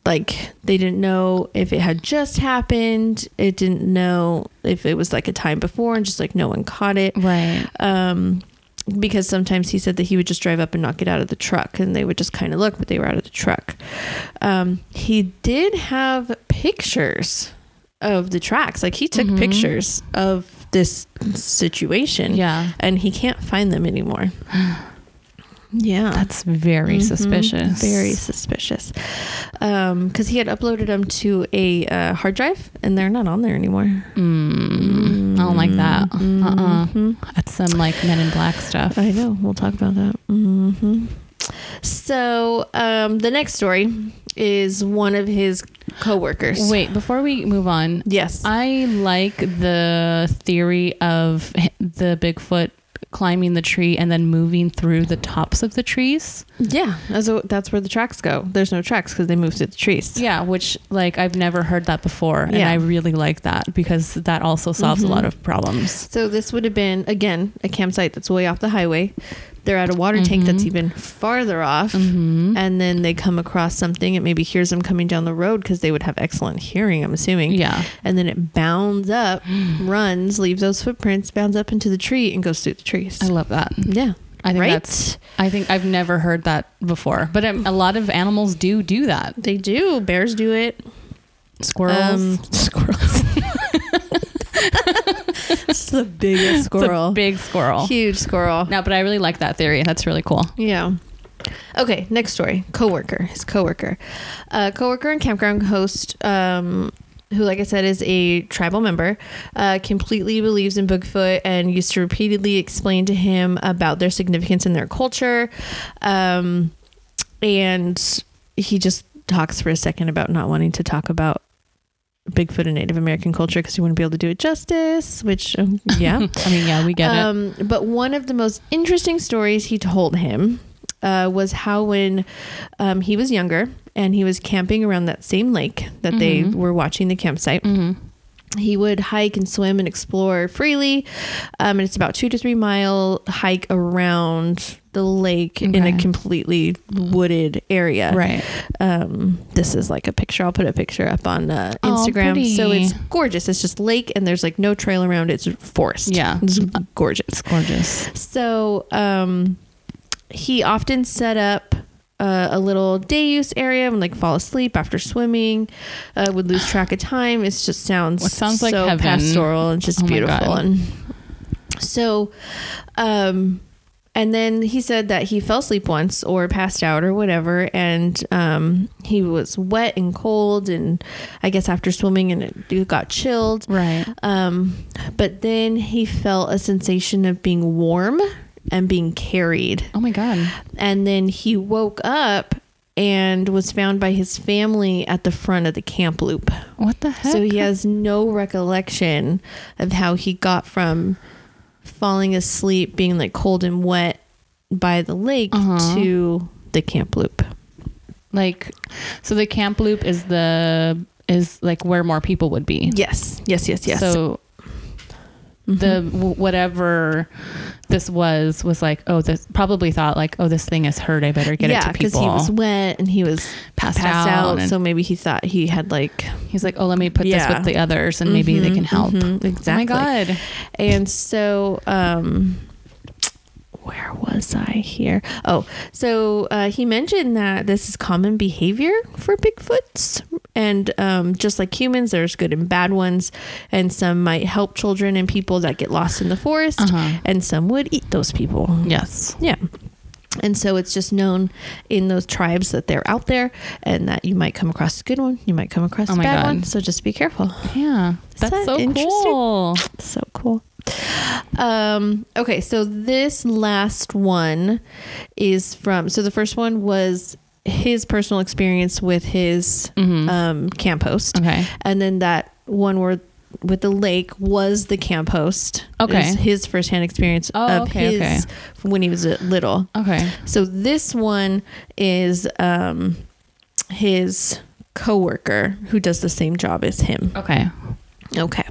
like they didn't know if it had just happened. It didn't know if it was like a time before and just like no one caught it. Right. Um, because sometimes he said that he would just drive up and not get out of the truck and they would just kind of look, but they were out of the truck. Um, he did have pictures of the tracks. Like he took pictures of this situation. Yeah. And he can't find them anymore. <sighs> Yeah. That's very Mhm. suspicious. Very suspicious. Because he had uploaded them to a uh, hard drive, and they're not on there anymore. Mm, I don't like that. Uh-uh. Mhm. That's some like Men in Black stuff. I know. We'll talk about that. Mm-hmm. So um, the next story is one of his coworkers. Wait, before we move on, Yes. I like the theory of the Bigfoot climbing the tree and then moving through the tops of the trees. yeah. That's, that's where the tracks go. There's no tracks because they moved through the trees. Yeah, which like I've never heard that before, and Yeah. I really like that because that also solves Mhm. a lot of problems. So this would have been again a campsite that's way off the highway. They're at a water tank that's Mhm. even farther off. Mm-hmm. and then they come across something it maybe hears them coming down the road because they would have excellent hearing i'm assuming Yeah, and then it bounds up <gasps> runs leaves those footprints bounds up into the tree and goes through the trees I love that. yeah I think right that's. I think I've never heard that before, but um, a lot of animals do do that. they do bears do it Squirrels. Um, <laughs> squirrels <laughs> <laughs> it's the biggest It's squirrel a big squirrel. huge squirrel No, but I really like that theory. That's really cool. Yeah. Okay, next story. Coworker. His coworker. Uh coworker and campground host um who like I said is a tribal member, uh completely believes in Bigfoot and used to repeatedly explain to him about their significance in their culture. Um and he just talks for a second about not wanting to talk about Bigfoot and Native American culture because he wouldn't be able to do it justice, which um, yeah. <laughs> I mean, yeah, we get it. Um, but one of the most interesting stories he told him uh, was how when um, he was younger and he was camping around that same lake that they Mhm. were watching the campsite, Mm-hmm. He would hike and swim and explore freely. Um, and it's about two to three mile hike around the lake in a completely wooded area. Right. Um, this is like a picture. I'll put a picture up on uh, Oh, Instagram. so it's gorgeous. It's just lake and there's like no trail around. It's forest. Yeah. It's gorgeous. It's gorgeous. So um, he often set up uh, a little day use area and like fall asleep after swimming. Uh, would lose track of time. It just sounds What sounds like so heaven. pastoral and just Oh beautiful. And so, um, and then he said that he fell asleep once or passed out or whatever, and um, he was wet and cold, and I guess after swimming and it got chilled. Right. Um, but then he felt a sensation of being warm and being carried. Oh my god. And then he woke up and was found by his family at the front of the camp loop. What the heck? So he has no recollection of how he got from falling asleep, being like cold and wet by the lake Uh-huh. to the camp loop. like so the camp loop is the is like where more people would be. Yes, yes, yes, yes. So Mhm. the whatever this was was like oh this probably thought like oh this thing is hurt I better get it to because he was wet and he was passed, passed out. and so maybe he thought he had like he's like oh let me put Yeah. this with the others and maybe they can help. mhm, exactly. Oh my god. And so, um, where was I here? Oh, so uh, he mentioned that this is common behavior for Bigfoots. And um, just like humans, there's good and bad ones. And some might help children and people that get lost in the forest. Uh-huh. And some would eat those people. Yes. Yeah. And so it's just known in those tribes that they're out there and that you might come across a good one, you might come across Oh a bad God. one. So just be careful. Yeah. That's that so interesting? cool. So cool. Um, okay, so this last one is from so the first one was his personal experience with his Mhm. um, camp host. Okay. And then that one where with the lake was the camp host. Okay. His firsthand experience Oh, of okay, his okay. when he was little. Okay. So this one is um, his coworker who does the same job as him. Okay. Okay.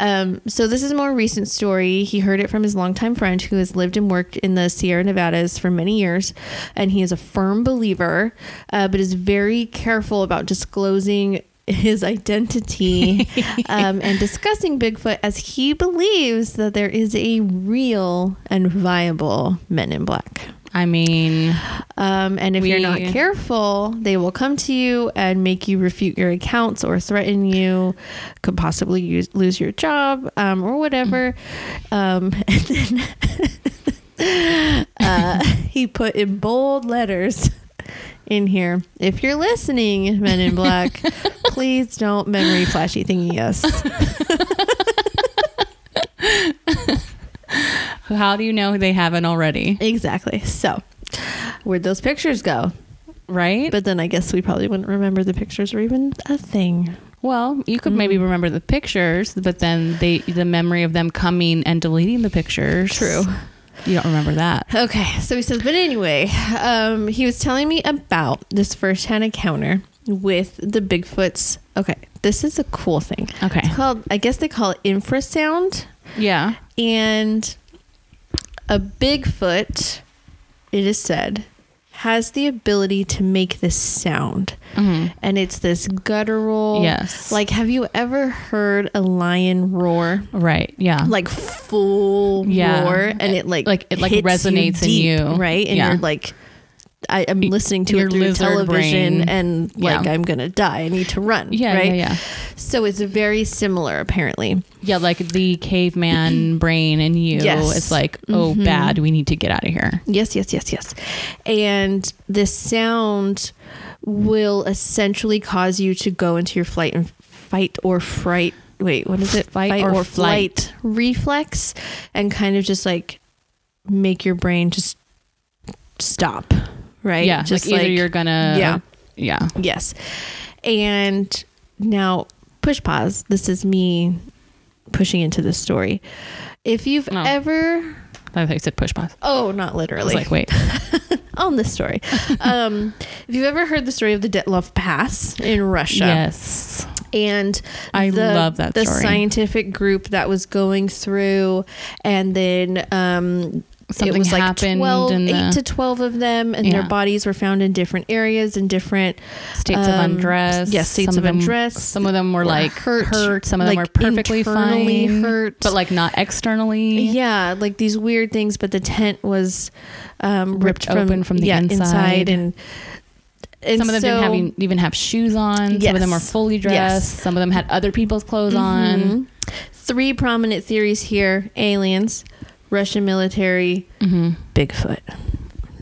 Um, so this is a more recent story. He heard it from his longtime friend who has lived and worked in the Sierra Nevadas for many years, and he is a firm believer, uh, but is very careful about disclosing his identity <laughs> um, and discussing Bigfoot as he believes that there is a real and viable Men in Black. I mean, Um, and if you're not careful, they will come to you and make you refute your accounts or threaten you, could possibly use, lose your job um, or whatever. Um, <laughs> and then <laughs> uh, he put in bold letters in here if you're listening, Men in Black, <laughs> please don't memory flashy thingy us. How do you know they haven't already? exactly. So, where'd those pictures go? Right? But then I guess we probably wouldn't remember the pictures or even a thing. well, you could maybe remember the pictures, but then they the memory of them coming and deleting the pictures. True. You don't remember that. Okay, so he says, but anyway, um, he was telling me about this first-hand encounter with the Bigfoots. Okay, this is a cool thing. Okay. It's called, I guess they call it infrasound, Yeah. and a Bigfoot, it is said, has the ability to make this sound, and it's this guttural. Mm-hmm. Yes. Like, have you ever heard a lion roar? Right. Yeah. like full Yeah. roar and it like Like- it, like, resonates in deep, you. right and Yeah. you're like I, I'm listening to Your it through television brain. and like Yeah. I'm gonna die. I need to run. yeah, right. yeah. Yeah. So it's very similar apparently. Yeah. Like the caveman <clears throat> brain in you. Yes. It's like, oh, mm-hmm. bad. We need to get out of here. Yes, yes, yes, yes. And this sound will essentially cause you to go into your flight and fight or fright. Wait, what is it? Fight or flight. reflex and kind of just like make your brain just stop. Right? Yeah. Just like either you're gonna. Yeah. Yeah. Yes. And now, push pause. This is me pushing into this story. If you've Oh. ever, I thought you said push pause. oh, not literally, like, wait. <laughs> on this story. <laughs> um, if you've ever heard the story of the Dyatlov Pass in Russia, Yes. and I the, love that the story. scientific group that was going through, and then um, Something it was like happened 12, in the- 8 to 12 of them, and their bodies were found in different areas in different States of um, undress. Yes, states Some of them- undress. Some of them were, like hurt, hurt. Some of them were perfectly fine. hurt. But like not externally. Yeah, like these weird things, but the tent was um, ripped, Ripped open from the yeah, inside. and, and Some of them so- didn't have even, even have shoes on. Some of them were fully dressed. Yes. Some of them had other people's clothes on. Mhm. Three prominent theories here: aliens, Russian military, Mm-hmm. Bigfoot,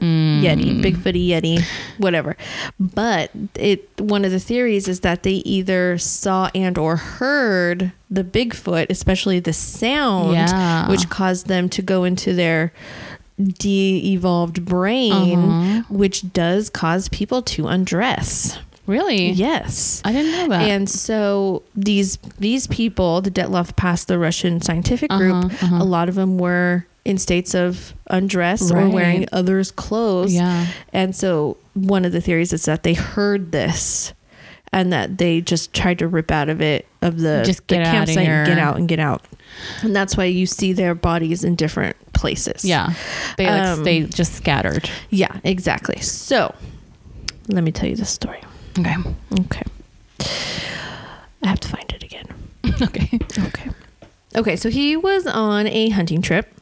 Mm. Yeti, Bigfooty Yeti, whatever. But it one of the theories is that they either saw and or heard the Bigfoot, especially the sound, Yeah. which caused them to go into their de-evolved brain, Uh-huh. which does cause people to undress. Really? Yes. I didn't know that. And so these these people, the Dyatlov passed the Russian scientific group. Uh-huh, uh-huh. A lot of them were in states of undress or wearing others' clothes. yeah. And so one of the theories is that they heard this and that they just tried to rip out of it of the, Just the get outta campsite and get out and get out. And that's why you see their bodies in different places. Yeah. They like Um, they just scattered. Yeah, exactly. So let me tell you this story. Okay. Okay. I have to find it again. <laughs> okay. Okay. Okay, so he was on a hunting trip.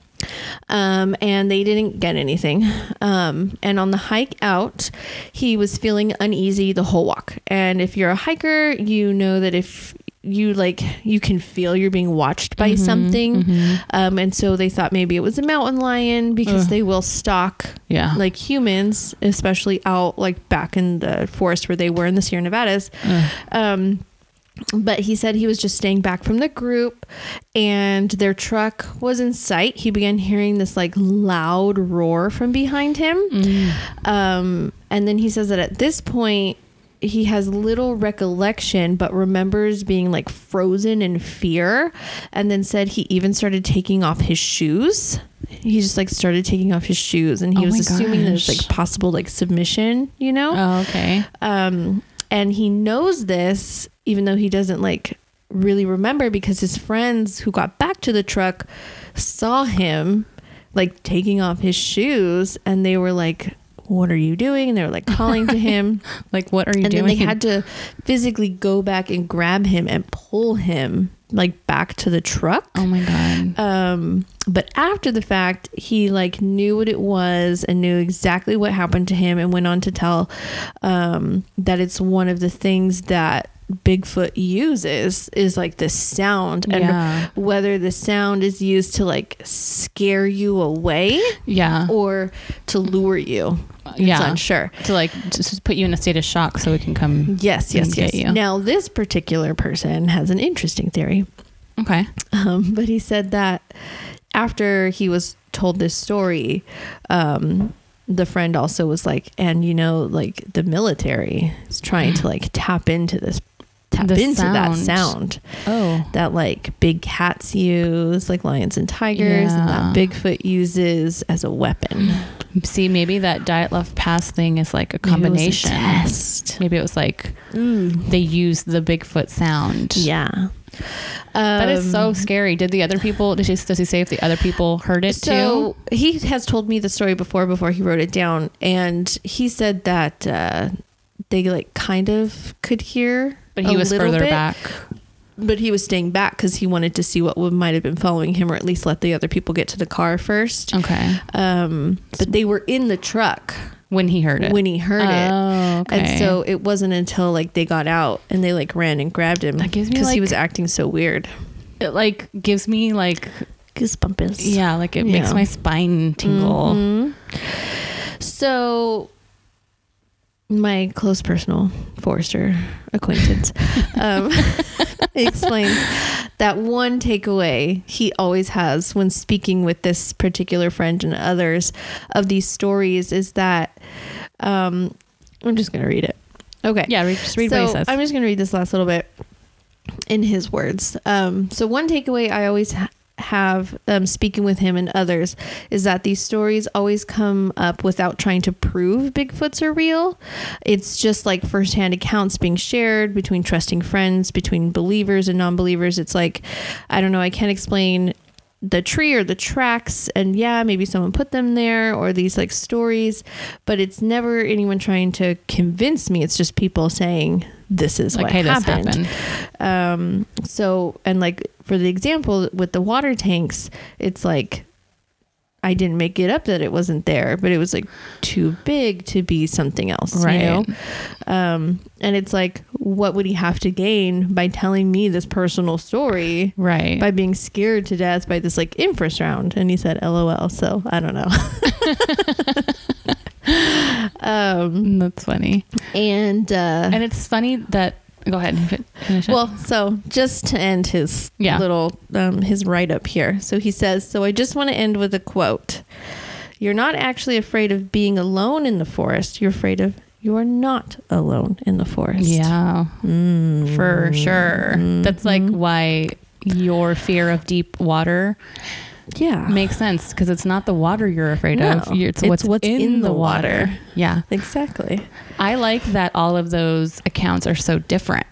Um, and they didn't get anything. Um, and on the hike out, he was feeling uneasy the whole walk. And if you're a hiker, you know that if you like, you can feel you're being watched by something. Um, and so they thought maybe it was a mountain lion because Ugh. they will stalk Yeah. like humans, especially out like back in the forest where they were in the Sierra Nevadas. Um, but he said he was just staying back from the group and their truck was in sight. He began hearing this like loud roar from behind him. Mm. Um, and then he says that at this point, he has little recollection, but remembers being like frozen in fear. And then said he even started taking off his shoes. He just like started taking off his shoes and he Oh was assuming there's gosh. like possible like submission, you know? Oh, okay. um and he knows this even though he doesn't like really remember because his friends who got back to the truck saw him like taking off his shoes and they were like what are you doing and they were like calling to him <laughs> Like, what are you and doing? And then they had to physically go back and grab him and pull him like back to the truck oh my god. um but after the fact he like knew what it was and knew exactly what happened to him and went on to tell um that it's one of the things that Bigfoot uses is like the sound and Yeah. whether the sound is used to like scare you away Yeah. or to lure you. It's Yeah. unsure. to like just put you in a state of shock so it can come. Yes, yes, yes. you. Now this particular person has an interesting theory. Okay. Um, but he said that after he was told this story, um, the friend also was like, and you know, like the military is trying to like tap into this, tap The into that sound. sound Oh. that like big cats use, like lions and tigers, and that Bigfoot uses as a weapon. See, maybe that Dyatlov pass thing is like a Maybe it was a combination. Maybe it was like they used the Bigfoot sound. Yeah. That is so Um, scary. Did the other people? Did he, does he say if the other people heard it So too? he has told me the story before before he wrote it down, and he said that uh, they like kind of could hear, But he was further bit, back. But he was staying back because he wanted to see what might have been following him, or at least let the other people get to the car first. Okay. Um, but they were in the truck When he heard it. when he heard it. Oh, okay. And so it wasn't until like they got out and they like ran and grabbed him That gives me, because he was acting so weird. it like gives me like Goosebumps. yeah, like it makes my spine tingle. Mhm. So, my close personal forester acquaintance um, <laughs> explains that one takeaway he always has when speaking with this particular friend and others of these stories is that um, I'm just going to read it. Okay. Yeah, read, just read so what he says. I'm just going to read this last little bit in his words. Um, so one takeaway I always ha- have um, speaking with him and others is that these stories always come up without trying to prove Bigfoots are real. It's just like firsthand accounts being shared between trusting friends, between believers and non-believers. It's like I don't know. I can't explain the tree or the tracks and yeah maybe someone put them there or these like stories but it's never anyone trying to convince me it's just people saying this is like, what hey, this happened happened. um so and like for the example with the water tanks it's like i didn't make it up that it wasn't there but it was like too big to be something else Right. you know um and it's like what would he have to gain by telling me this personal story Right. by being scared to death by this like infrasound and he said lol so i don't know <laughs> <laughs> um That's funny. and uh And it's funny that go ahead and fi- finish it. Well, so just to end his Yeah. little um, his write up here. So he says, "So I just want to end with a quote. You're not actually afraid of being alone in the forest. You're afraid of you are not alone in the forest." yeah, Mm. for sure. That's like why your fear of deep water Yeah. makes sense because it's not the water you're afraid No, of. It's, it's what's, what's in, in the water. water. Yeah. exactly. I like that all of those accounts are so different.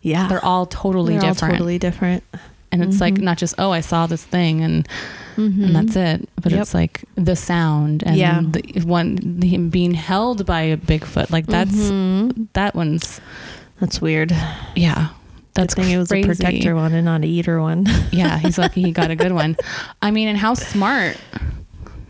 Yeah. They're all totally They're all different. totally different. and it's like not just, oh, I saw this thing and and that's it. But Yep. it's like the sound and Yeah. the one him being held by a Bigfoot. Like that's Mm-hmm. that one's That's weird. yeah. That's Good thing it was crazy. a protector one and not a eater one. <laughs> Yeah, he's lucky he got a good one. <laughs> I mean, and how smart.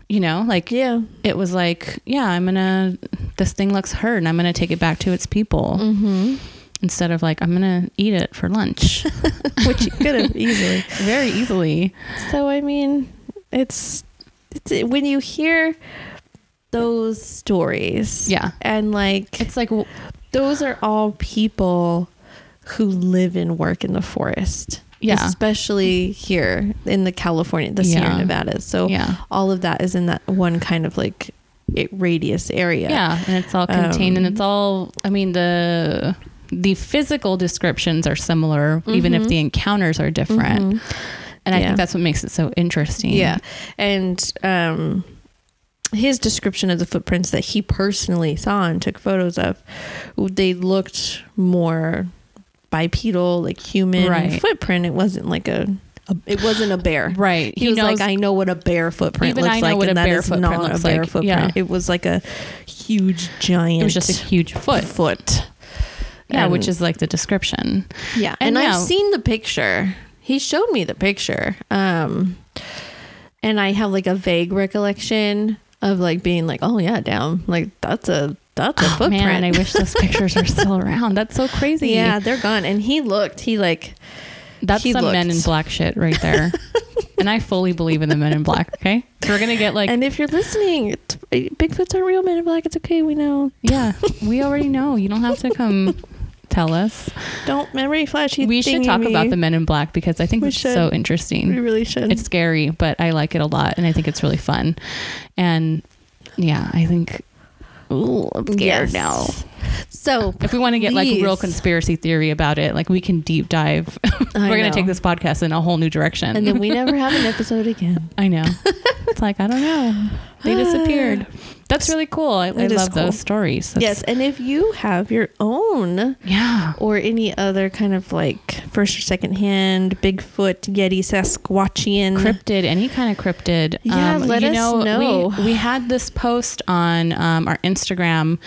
You know, like yeah. it was like, yeah, I'm gonna. This thing looks hurt, and I'm gonna take it back to its people Mm-hmm. instead of like I'm gonna eat it for lunch, <laughs> Which you could have easily. very easily. So I mean, it's, it's when you hear those stories, Yeah, and like it's like those are all people who live and work in the forest. Yeah. especially here in the California, the Sierra Yeah. Nevadas. So yeah, all of that is in that one kind of like it radius area. yeah, and it's all contained, and Um, it's all. I mean the the physical descriptions are similar, even if Mhm. the encounters are different. Mhm. And I Yeah. think that's what makes it so interesting. Yeah. And um his description of the footprints that he personally saw and took photos of, they looked more bipedal, like human Right. footprint. It wasn't like a, it wasn't a bear. <laughs> Right. He, was like, I know what a bear footprint looks like, and a that bear is not a bear like. footprint. Yeah. It was like a huge giant. it was just a huge foot. foot. Yeah, which is like the description. Yeah, And and, I've seen the picture. He showed me the picture. Um, and I have like a vague recollection of like being like, oh yeah, damn, Like that's a that's a Oh, footprint. man, I wish those <laughs> pictures were still around. That's so crazy. yeah, they're gone. And he looked. He like That's he some men in black shit right there. <laughs> and I fully believe in the men in black. Okay, so we're gonna get like, and if you're listening, uh, Bigfoot's aren't real men in black. It's okay. We know. yeah, we already know. You don't have to come <laughs> tell us. Don't memory flashy. we should talk me. about the men in black because I think We it's should. so interesting. We really should. It's scary, but I like it a lot, and I think it's really fun. And yeah, I think. Ooh, I'm scared Yes. now. so If we want to get like real conspiracy theory about it, like we can deep dive. <laughs> We're gonna take this podcast in a whole new direction. and then we never have an <laughs> episode again. I know. <laughs> it's like I don't know. They disappeared. That's really cool. I, I love cool. those stories. That's- yes, and if you have your own Yeah. or any other kind of like first or second hand Bigfoot, Yeti, Sasquatchian. Cryptid, any kind of cryptid. Yeah, let us know. We, we had this post on um, our Instagram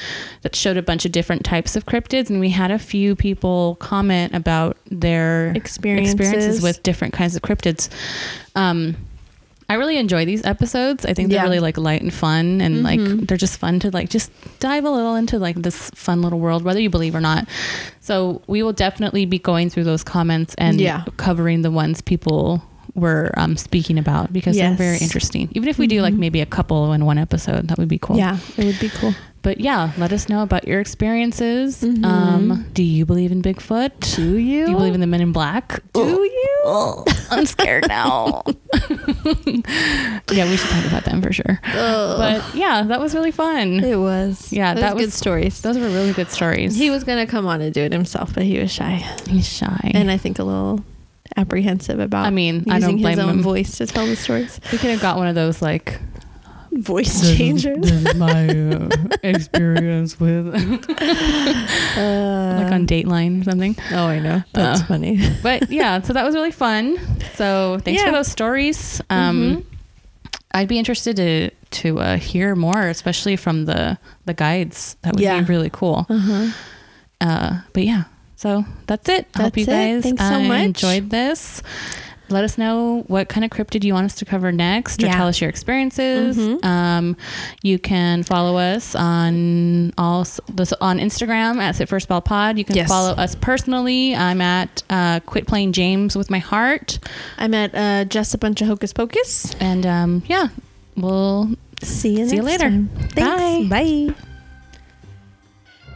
that showed a bunch of different types of cryptids, and we had a few people comment about their Experiences. experiences with different kinds of cryptids. Um, I really enjoy these episodes. I think they're Yeah. really like light and fun and like Mhm. they're just fun to like just dive a little into like this fun little world whether you believe or not. So we will definitely be going through those comments and Yeah. covering the ones people were um, speaking about because Yes. they're very interesting. Even if we do like Mhm. maybe a couple in one episode, that would be cool. Yeah, it would be cool. But yeah, let us know about your experiences. Mhm. Um, do you believe in Bigfoot? Do you? Do you believe in the Men in Black? Do you? Oh, <laughs> I'm scared now. <laughs> yeah, we should talk about them for sure. But yeah, that was really fun. it was. Yeah, It that was good stories. Those were really good stories. He was gonna come on and do it himself, but he was shy, He's shy. and I think a little apprehensive about. I mean, I using don't blame his own him. voice to tell the stories. we could have got one of those like Voice changers. This is my uh, experience with Uh, <laughs> <laughs> like on Dateline or something. oh, I know. That's Uh, funny. <laughs> But yeah, so that was really fun. So thanks for those stories. Um, Mhm. I'd be interested to to uh, hear more, especially from the the guides. That would Yeah. be really cool. Uh-huh. Uh, but yeah, so that's it. I hope That's you it. guys Thanks so uh, much. enjoyed this. Let us know what kind of cryptid you want us to cover next, or Yeah. tell us your experiences. Mhm. Um, you can follow us on all s- this on Instagram at Sit for a Spell Pod. You can Yes. follow us personally. I'm at uh, Quit Playing James with my heart, I'm at uh, just a bunch of hocus pocus. and um, yeah, we'll See you. See you later. time. Thanks. Bye. Bye.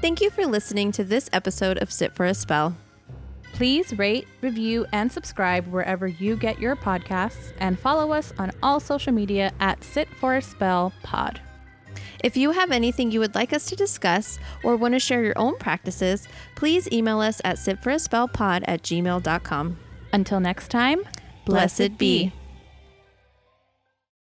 Thank you for listening to this episode of Sit for a Spell. Please rate, review, and subscribe wherever you get your podcasts, and follow us on all social media at Sit for a Spell Pod. If you have anything you would like us to discuss or want to share your own practices, please email us at sitforaspellpod at gmail.com. Until next time, Blessed be.